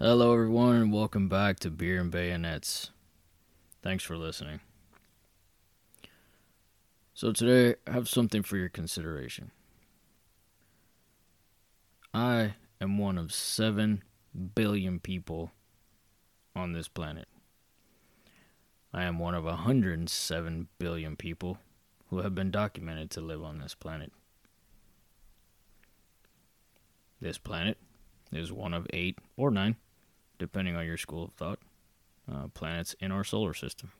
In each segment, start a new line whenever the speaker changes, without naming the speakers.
Hello, everyone, and welcome back to Beer and Bayonets. Thanks for listening. So, today I have something for your consideration. I am one of 7 billion people on this planet. I am one of 107 billion people who have been documented to live on this planet. This planet is one of eight or nine depending on your school of thought, uh, planets in our solar system.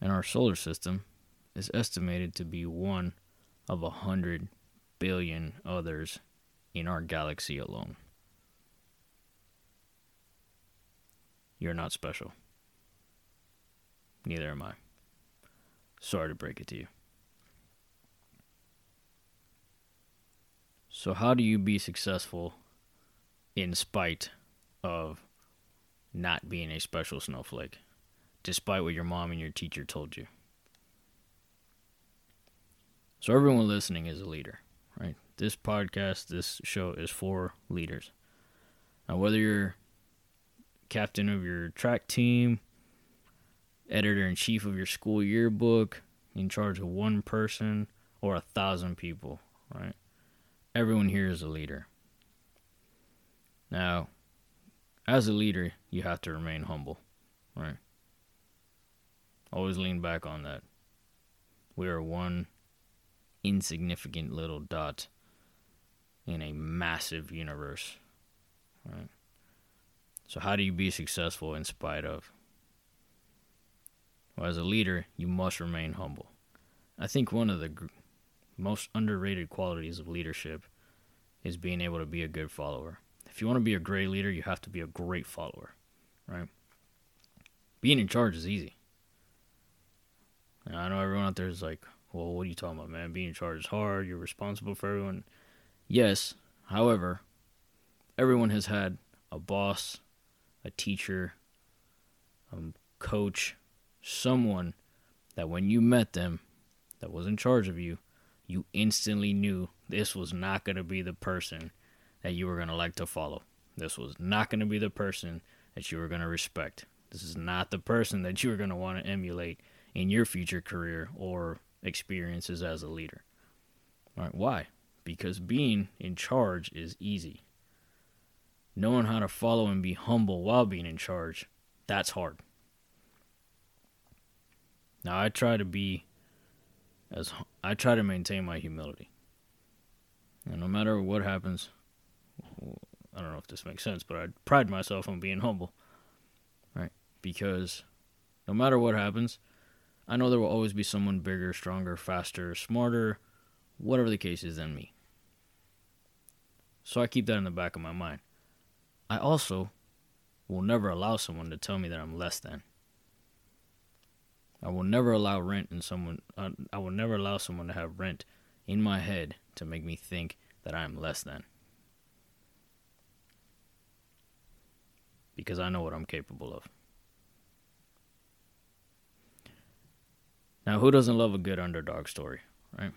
And our solar system is estimated to be one of a hundred billion others in our galaxy alone. You're not special. Neither am I. Sorry to break it to you. So, how do you be successful in spite of not being a special snowflake, despite what your mom and your teacher told you. So, everyone listening is a leader, right? This podcast, this show is for leaders. Now, whether you're captain of your track team, editor in chief of your school yearbook, in charge of one person or a thousand people, right? Everyone here is a leader. Now, as a leader, you have to remain humble, right? Always lean back on that. We are one insignificant little dot in a massive universe, right? So, how do you be successful in spite of? Well, as a leader, you must remain humble. I think one of the gr- most underrated qualities of leadership is being able to be a good follower. If you want to be a great leader, you have to be a great follower, right? Being in charge is easy. And I know everyone out there is like, well, what are you talking about, man? Being in charge is hard. You're responsible for everyone. Yes, however, everyone has had a boss, a teacher, a coach, someone that when you met them that was in charge of you, you instantly knew this was not going to be the person that you were going to like to follow. This was not going to be the person that you were going to respect. This is not the person that you were going to want to emulate in your future career or experiences as a leader. All right, why? Because being in charge is easy. Knowing how to follow and be humble while being in charge, that's hard. Now I try to be as I try to maintain my humility. And no matter what happens, I don't know if this makes sense, but I pride myself on being humble, right? Because no matter what happens, I know there will always be someone bigger, stronger, faster, smarter, whatever the case is than me. So I keep that in the back of my mind. I also will never allow someone to tell me that I'm less than. I will never allow rent in someone. Uh, I will never allow someone to have rent in my head to make me think that I am less than. Because I know what I'm capable of. Now, who doesn't love a good underdog story, right?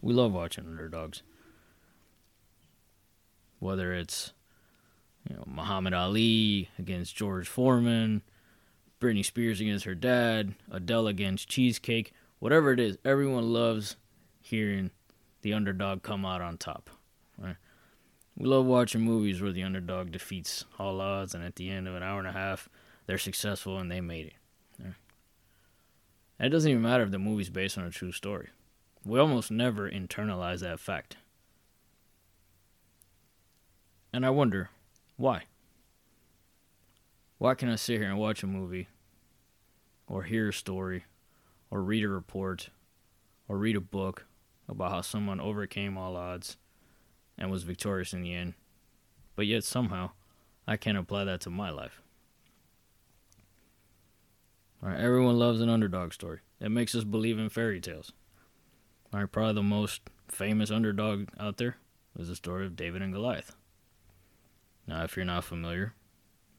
We love watching underdogs. Whether it's you know Muhammad Ali against George Foreman, Britney Spears against her dad, Adele against Cheesecake, whatever it is, everyone loves hearing the underdog come out on top? We love watching movies where the underdog defeats all odds, and at the end of an hour and a half, they're successful and they made it. And it doesn't even matter if the movie's based on a true story. We almost never internalize that fact. And I wonder, why? Why can I sit here and watch a movie, or hear a story, or read a report, or read a book about how someone overcame all odds? And was victorious in the end. But yet somehow I can't apply that to my life. Everyone loves an underdog story. It makes us believe in fairy tales. Right, probably the most famous underdog out there is the story of David and Goliath. Now, if you're not familiar,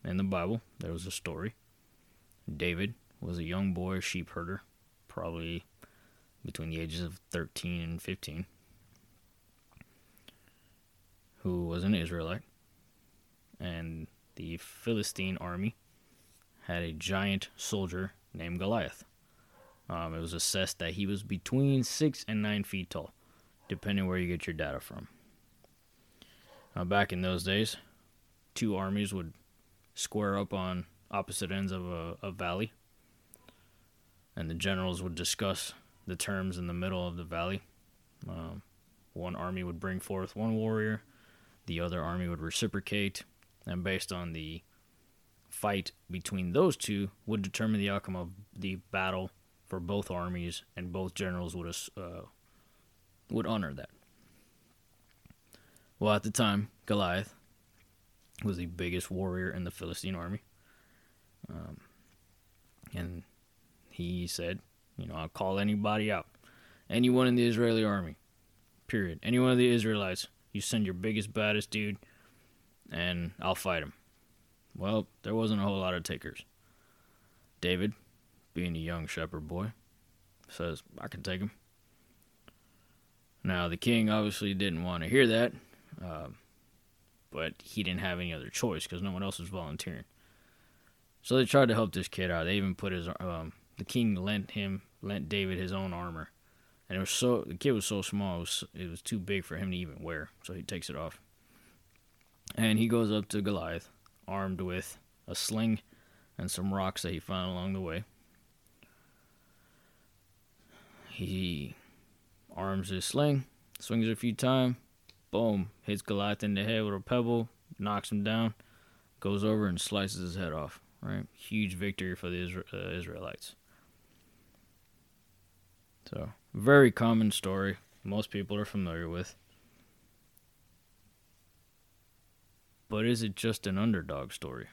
in the Bible, there was a story. David was a young boy sheep herder, probably between the ages of 13 and 15. Who was an Israelite, and the Philistine army had a giant soldier named Goliath. Um, it was assessed that he was between six and nine feet tall, depending where you get your data from. Now, back in those days, two armies would square up on opposite ends of a, a valley, and the generals would discuss the terms in the middle of the valley. Um, one army would bring forth one warrior, the other army would reciprocate, and based on the fight between those two, would determine the outcome of the battle for both armies, and both generals would uh, would honor that. Well, at the time, Goliath was the biggest warrior in the Philistine army, um, and he said, "You know, I'll call anybody out, anyone in the Israeli army, period. Anyone of the Israelites, you send your biggest, baddest dude, and I'll fight him." Well, there wasn't a whole lot of takers. David, being a young shepherd boy, says, I can take him. Now, the king obviously didn't want to hear that, uh, but he didn't have any other choice because no one else was volunteering. So they tried to help this kid out. They even put his, um, the king lent him, lent David his own armor. And it was so, the kid was so small, it was, it was too big for him to even wear. So he takes it off. And he goes up to Goliath armed with a sling and some rocks that he found along the way. He arms his sling, swings it a few times, boom, hits Goliath in the head with a pebble, knocks him down, goes over and slices his head off. Right, huge victory for the Isra- uh, Israelites. So, very common story. Most people are familiar with. But is it just an underdog story?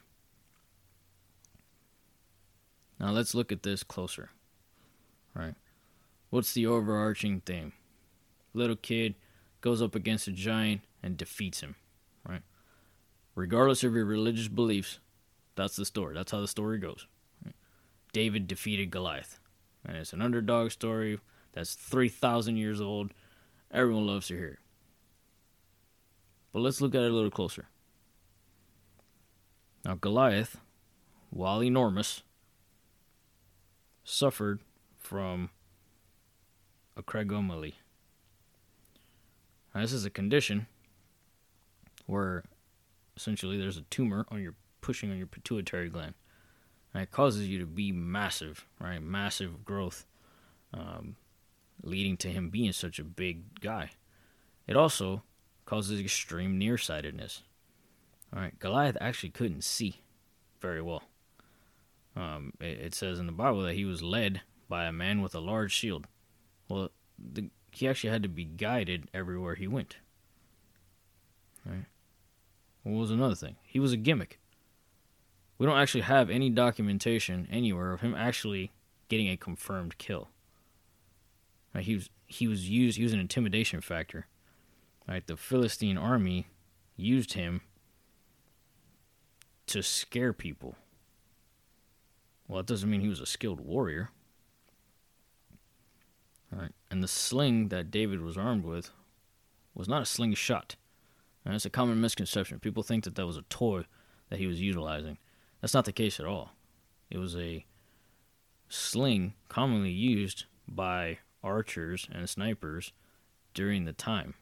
Now let's look at this closer. Right? What's the overarching theme? Little kid goes up against a giant and defeats him. Right? Regardless of your religious beliefs, that's the story. That's how the story goes. David defeated Goliath. And it's an underdog story that's 3,000 years old. Everyone loves to hear. But let's look at it a little closer. Now, Goliath, while enormous, suffered from acromegaly. Now, this is a condition where essentially there's a tumor on your pushing on your pituitary gland, and it causes you to be massive, right? Massive growth, um, leading to him being such a big guy. It also causes extreme nearsightedness. All right, Goliath actually couldn't see very well. Um, it, it, says in the Bible that he was led by a man with a large shield. Well, the, he actually had to be guided everywhere he went. Right. What was another thing? He was a gimmick. We don't actually have any documentation anywhere of him actually getting a confirmed kill. Right, he was he was used. He was an intimidation factor. Right, the Philistine army used him to scare people. Well, that doesn't mean he was a skilled warrior. All right. And the sling that David was armed with was not a slingshot. And that's a common misconception. People think that that was a toy that he was utilizing. That's not the case at all. It was a sling commonly used by archers and snipers during the time.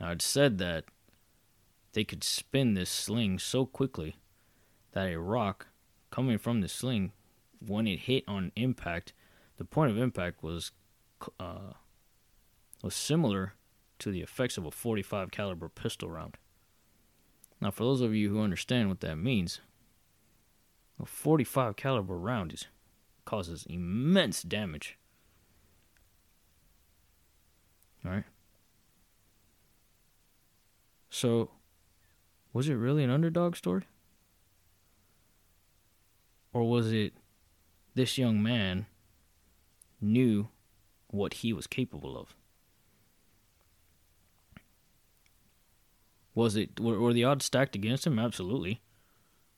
Now, it's said that they could spin this sling so quickly that a rock coming from the sling, when it hit on impact, the point of impact was uh, was similar to the effects of a 45 caliber pistol round. Now, for those of you who understand what that means, a 45 caliber round is, causes immense damage. All right. So, was it really an underdog story? Or was it this young man knew what he was capable of? Was it were, were the odds stacked against him? Absolutely.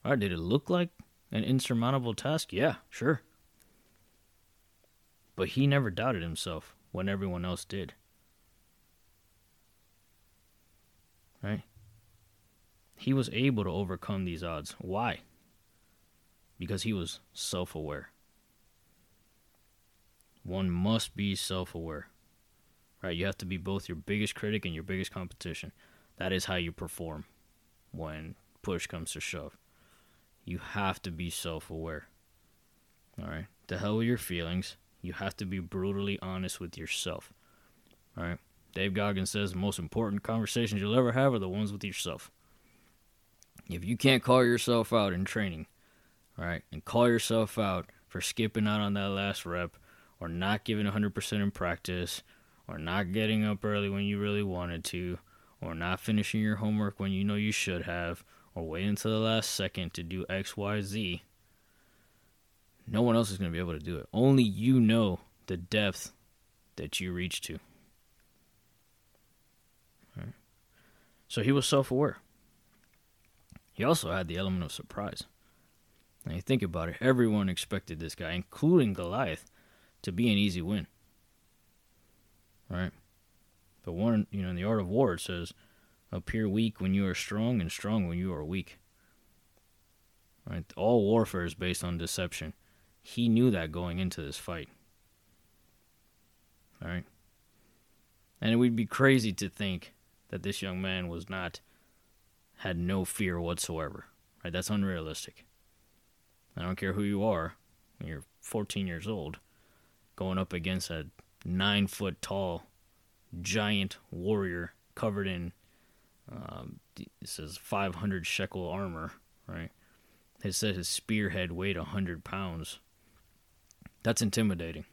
All right, did it look like an insurmountable task? Yeah, sure. But he never doubted himself when everyone else did. Right? He was able to overcome these odds. Why? Because he was self aware. One must be self aware. Right? You have to be both your biggest critic and your biggest competition. That is how you perform when push comes to shove. You have to be self aware. All right? The hell with your feelings. You have to be brutally honest with yourself. All right? Dave Goggins says the most important conversations you'll ever have are the ones with yourself. If you can't call yourself out in training, right, and call yourself out for skipping out on that last rep or not giving 100% in practice or not getting up early when you really wanted to or not finishing your homework when you know you should have or waiting until the last second to do XYZ, no one else is going to be able to do it. Only you know the depth that you reach to. So he was self aware. He also had the element of surprise. Now you think about it, everyone expected this guy, including Goliath, to be an easy win. Right? But one, you know, in the art of war, it says, appear weak when you are strong and strong when you are weak. Right? All warfare is based on deception. He knew that going into this fight. All right? And it would be crazy to think that this young man was not had no fear whatsoever. Right? That's unrealistic. I don't care who you are, when you're 14 years old, going up against a nine foot tall giant warrior covered in um, it says 500 shekel armor, right? It says his spearhead weighed 100 pounds. That's intimidating,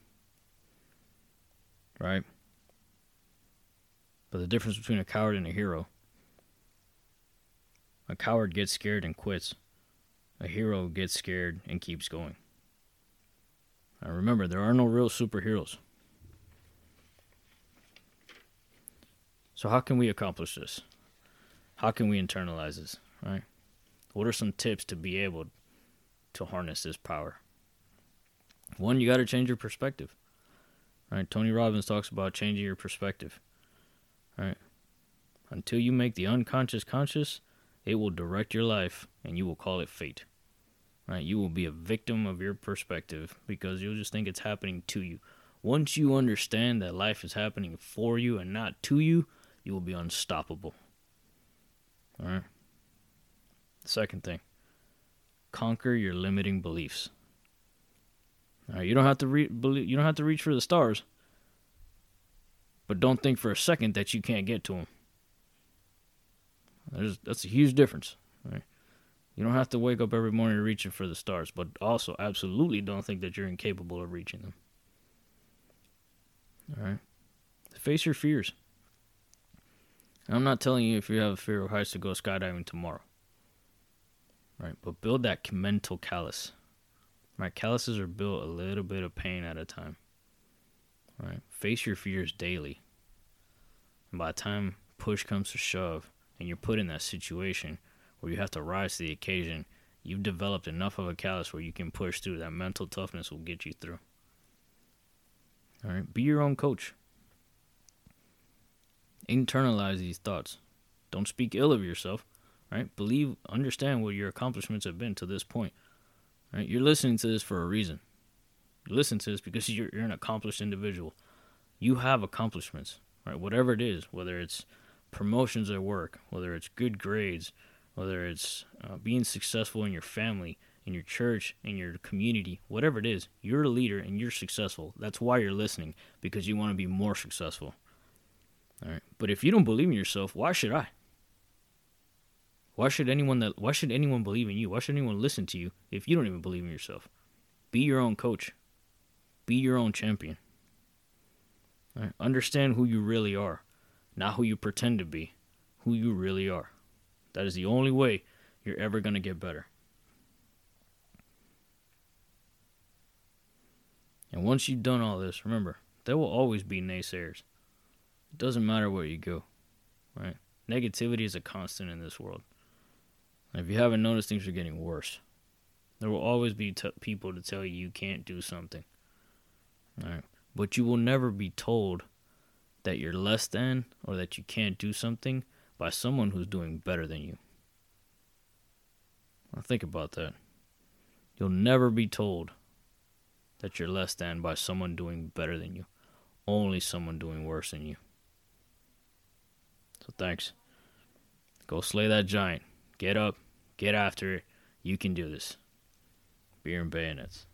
right? But the difference between a coward and a hero a coward gets scared and quits. A hero gets scared and keeps going. Now remember, there are no real superheroes. So, how can we accomplish this? How can we internalize this, right? What are some tips to be able to harness this power? One, you got to change your perspective. Right? Tony Robbins talks about changing your perspective. Right? Until you make the unconscious conscious, it will direct your life and you will call it fate. Right? You will be a victim of your perspective because you'll just think it's happening to you. Once you understand that life is happening for you and not to you, you will be unstoppable. All right. Second thing, conquer your limiting beliefs. All right, you don't have to re- believe, you don't have to reach for the stars, but don't think for a second that you can't get to them. That's a huge difference. Right? You don't have to wake up every morning reaching for the stars, but also absolutely don't think that you're incapable of reaching them. All right. Face your fears. I'm not telling you if you have a fear of heights to go skydiving tomorrow. Right? But build that mental callus. Right? Calluses are built a little bit of pain at a time. Right? Face your fears daily. And by the time push comes to shove and you're put in that situation where you have to rise to the occasion, you've developed enough of a callus where you can push through. That mental toughness will get you through. All right? Be your own coach. Internalize these thoughts. Don't speak ill of yourself, right? Believe, understand what your accomplishments have been to this point. Right? You're listening to this for a reason. Listen to this because you're, you're an accomplished individual. You have accomplishments, right? Whatever it is, whether it's promotions at work, whether it's good grades, whether it's uh, being successful in your family, in your church, in your community, whatever it is, you're a leader and you're successful. That's why you're listening because you want to be more successful. All right. But if you don't believe in yourself, why should I? Why should anyone that why should anyone believe in you? Why should anyone listen to you if you don't even believe in yourself? Be your own coach. Be your own champion. Right? Understand who you really are, not who you pretend to be, who you really are. That is the only way you're ever going to get better. And once you've done all this, remember, there will always be naysayers. It doesn't matter where you go, right? Negativity is a constant in this world. And if you haven't noticed, things are getting worse. There will always be t- people to tell you you can't do something, right? But you will never be told that you're less than or that you can't do something by someone who's doing better than you. Now think about that. You'll never be told that you're less than by someone doing better than you. Only someone doing worse than you. So thanks. Go slay that giant. Get up. Get after it. You can do this. Beer and bayonets.